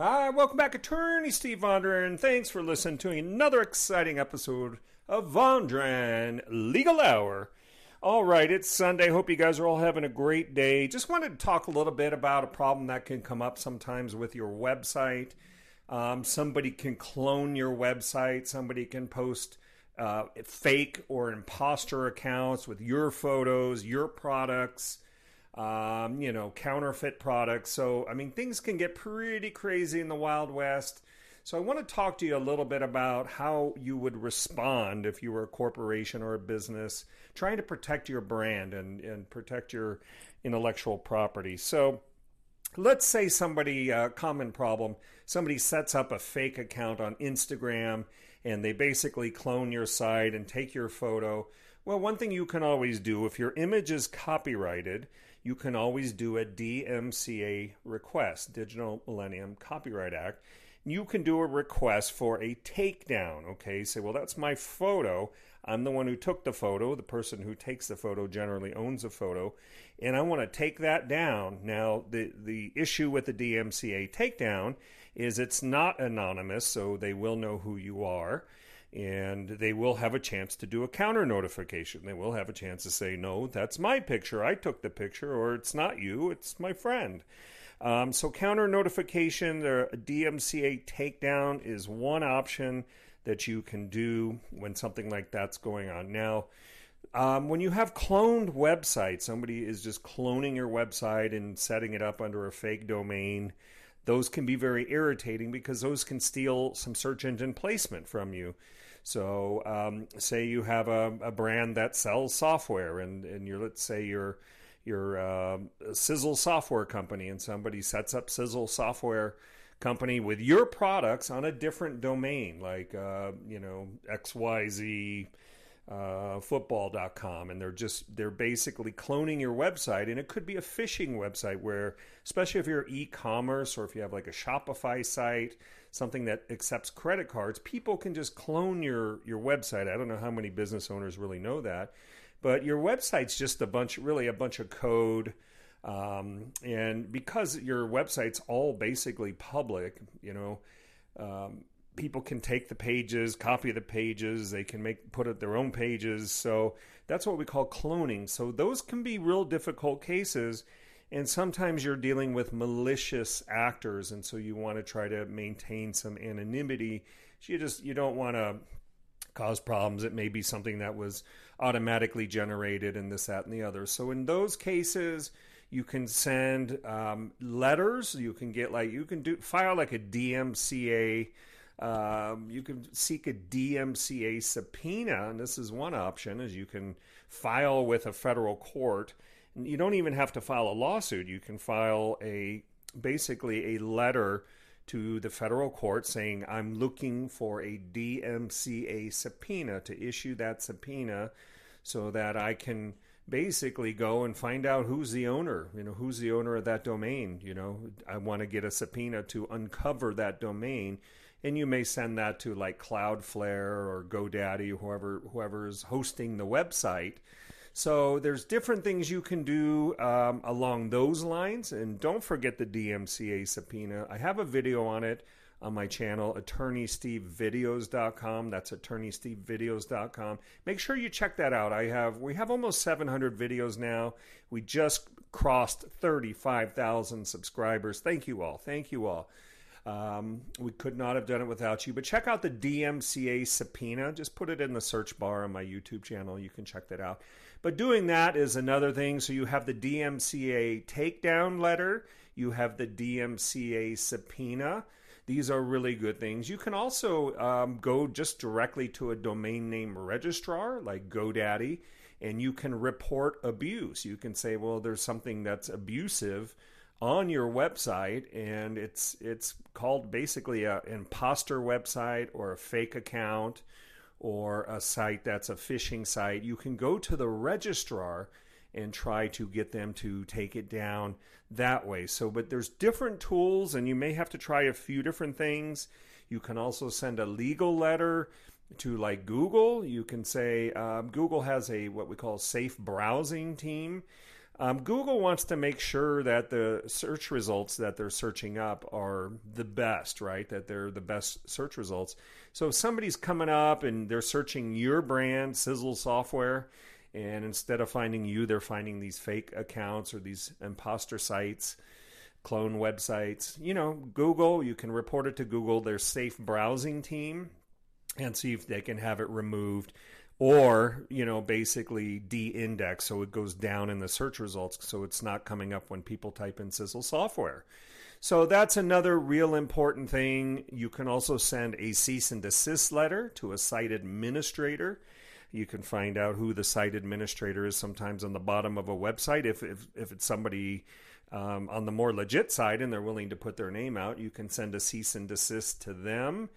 Hi, welcome back, Attorney Steve Vondran, and thanks for listening to another exciting episode of Vondran Legal Hour. All right, it's Sunday. Hope you guys are all having a great day. Just wanted to talk a little bit about a problem that can come up sometimes with your website. Um, somebody can clone your website, somebody can post uh, fake or imposter accounts with your photos, your products um, you know, counterfeit products. So, I mean, things can get pretty crazy in the Wild West. So, I want to talk to you a little bit about how you would respond if you were a corporation or a business trying to protect your brand and, and protect your intellectual property. So, let's say somebody, uh, common problem, somebody sets up a fake account on Instagram and they basically clone your site and take your photo. Well, one thing you can always do if your image is copyrighted, you can always do a DMCA request, Digital Millennium Copyright Act. You can do a request for a takedown. Okay, say, well, that's my photo. I'm the one who took the photo. The person who takes the photo generally owns the photo, and I want to take that down. Now, the the issue with the DMCA takedown is it's not anonymous, so they will know who you are and they will have a chance to do a counter notification. They will have a chance to say, no, that's my picture. I took the picture, or it's not you, it's my friend. Um, so, counter notification, the DMCA takedown is one option that you can do when something like that's going on. Now, um, when you have cloned websites, somebody is just cloning your website and setting it up under a fake domain those can be very irritating because those can steal some search engine placement from you. So, um, say you have a, a, brand that sells software, and, and you're let's say you're you're uh, a Sizzle software company, and somebody sets up Sizzle software company with your products on a different domain, like uh, you know XYZ uh, football.com and they're just they're basically cloning your website and it could be a phishing website where especially if you're e-commerce or if you have like a shopify site something that accepts credit cards people can just clone your your website. I don't know how many business owners really know that but your website's just a bunch really a bunch of code um, and because your website's all basically public you know um, people can take the pages, copy the pages, they can make put up their own pages. So that's what we call cloning. So those can be real difficult cases and sometimes you're dealing with malicious actors and so you want to try to maintain some anonymity. So you just you don't want to cause problems. It may be something that was automatically generated and this, that, and the other. So in those cases, you can send um, letters. You can get like you can do file like a DMCA um, you can seek a DMCA subpoena, and this is one option, is you can file with a federal court. You don't even have to file a lawsuit. You can file a basically a letter to the federal court saying I'm looking for a DMCA subpoena to issue that subpoena so that I can basically go and find out who's the owner, you know, who's the owner of that domain, you know. I want to get a subpoena to uncover that domain and you may send that to like Cloudflare or GoDaddy, whoever whoever is hosting the website. So there's different things you can do um, along those lines, and don't forget the DMCA subpoena. I have a video on it on my channel, attorneystevevideos.com. That's attorneystevevideos.com. Make sure you check that out. I have we have almost 700 videos now. We just crossed 35,000 subscribers. Thank you all. Thank you all. Um, we could not have done it without you. But check out the DMCA subpoena. Just put it in the search bar on my YouTube channel. You can check that out. But doing that is another thing. So you have the DMCA takedown letter, you have the DMCA subpoena. These are really good things. You can also um, go just directly to a domain name registrar like GoDaddy and you can report abuse. You can say, well, there's something that's abusive on your website and it's it's called basically an imposter website or a fake account or a site that's a phishing site. You can go to the registrar and try to get them to take it down that way. So but there's different tools and you may have to try a few different things. You can also send a legal letter to like google. You can say um, google has a what we call safe browsing team Um, Google wants to make sure that the search results that they're searching up are the best, right? That they're the best search results. So if somebody's coming up and they're searching your brand, Sizzle Software, and instead of finding you, they're finding these fake accounts or these imposter sites, clone websites. You know, Google, you can report it to Google, their safe browsing team, and see if they can have it removed or you know basically de-index so it goes down in the search results so it's not coming up when people type in sizzle software. So that's another real important thing. You can also send a cease and desist letter to a site administrator. You can find out who the site administrator is sometimes on the bottom of a website. If, if, if it's somebody um, on the more legit side and they're willing to put their name out you can send a cease and desist to them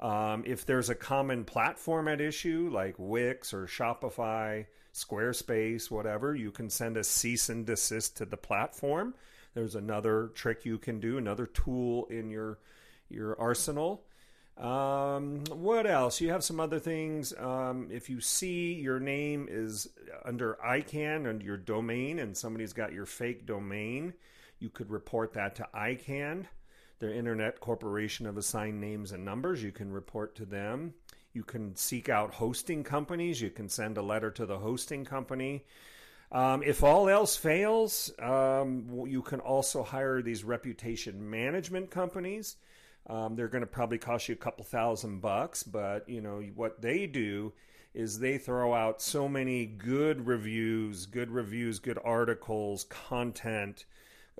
um, if there's a common platform at issue like Wix or Shopify, Squarespace, whatever, you can send a cease and desist to the platform. There's another trick you can do, another tool in your your arsenal. Um, what else? You have some other things. Um, if you see your name is under ICANN under your domain and somebody's got your fake domain, you could report that to ICANN their Internet Corporation of Assigned Names and Numbers. You can report to them. You can seek out hosting companies. You can send a letter to the hosting company. Um, if all else fails, um, you can also hire these reputation management companies. Um, they're going to probably cost you a couple thousand bucks, but you know what they do is they throw out so many good reviews, good reviews, good articles, content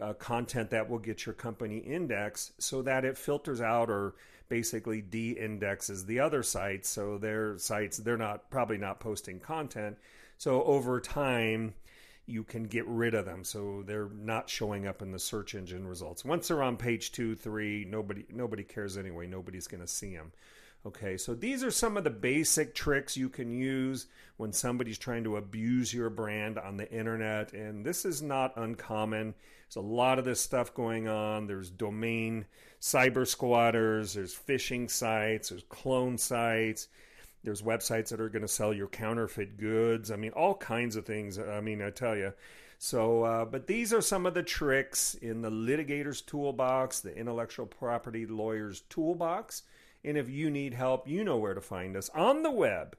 uh, content that will get your company indexed so that it filters out or basically de-indexes the other sites. So their sites they're not probably not posting content. So over time you can get rid of them. So they're not showing up in the search engine results. Once they're on page two three nobody nobody cares anyway. Nobody's going to see them Okay, so these are some of the basic tricks you can use when somebody's trying to abuse your brand on the internet, and this is not uncommon. There's a lot of this stuff going on. There's domain cyber squatters, there's phishing sites, there's clone sites, there's websites that are going to sell your counterfeit goods. I mean, all kinds of things. I mean, I tell you. So, uh, but these are some of the tricks in the litigator's toolbox, the intellectual property lawyer's toolbox. And if you need help, you know where to find us on the web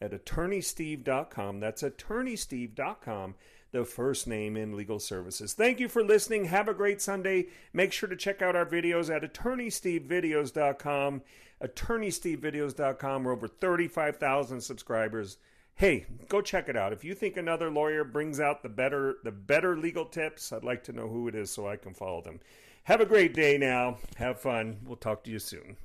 at attorneysteve.com. That's attorneysteve.com, the first name in legal services. Thank you for listening. Have a great Sunday. Make sure to check out our videos at attorneystevevideos.com. Attorneystevevideos.com. We're over 35,000 subscribers. Hey, go check it out. If you think another lawyer brings out the better the better legal tips, I'd like to know who it is so I can follow them. Have a great day now. Have fun. We'll talk to you soon.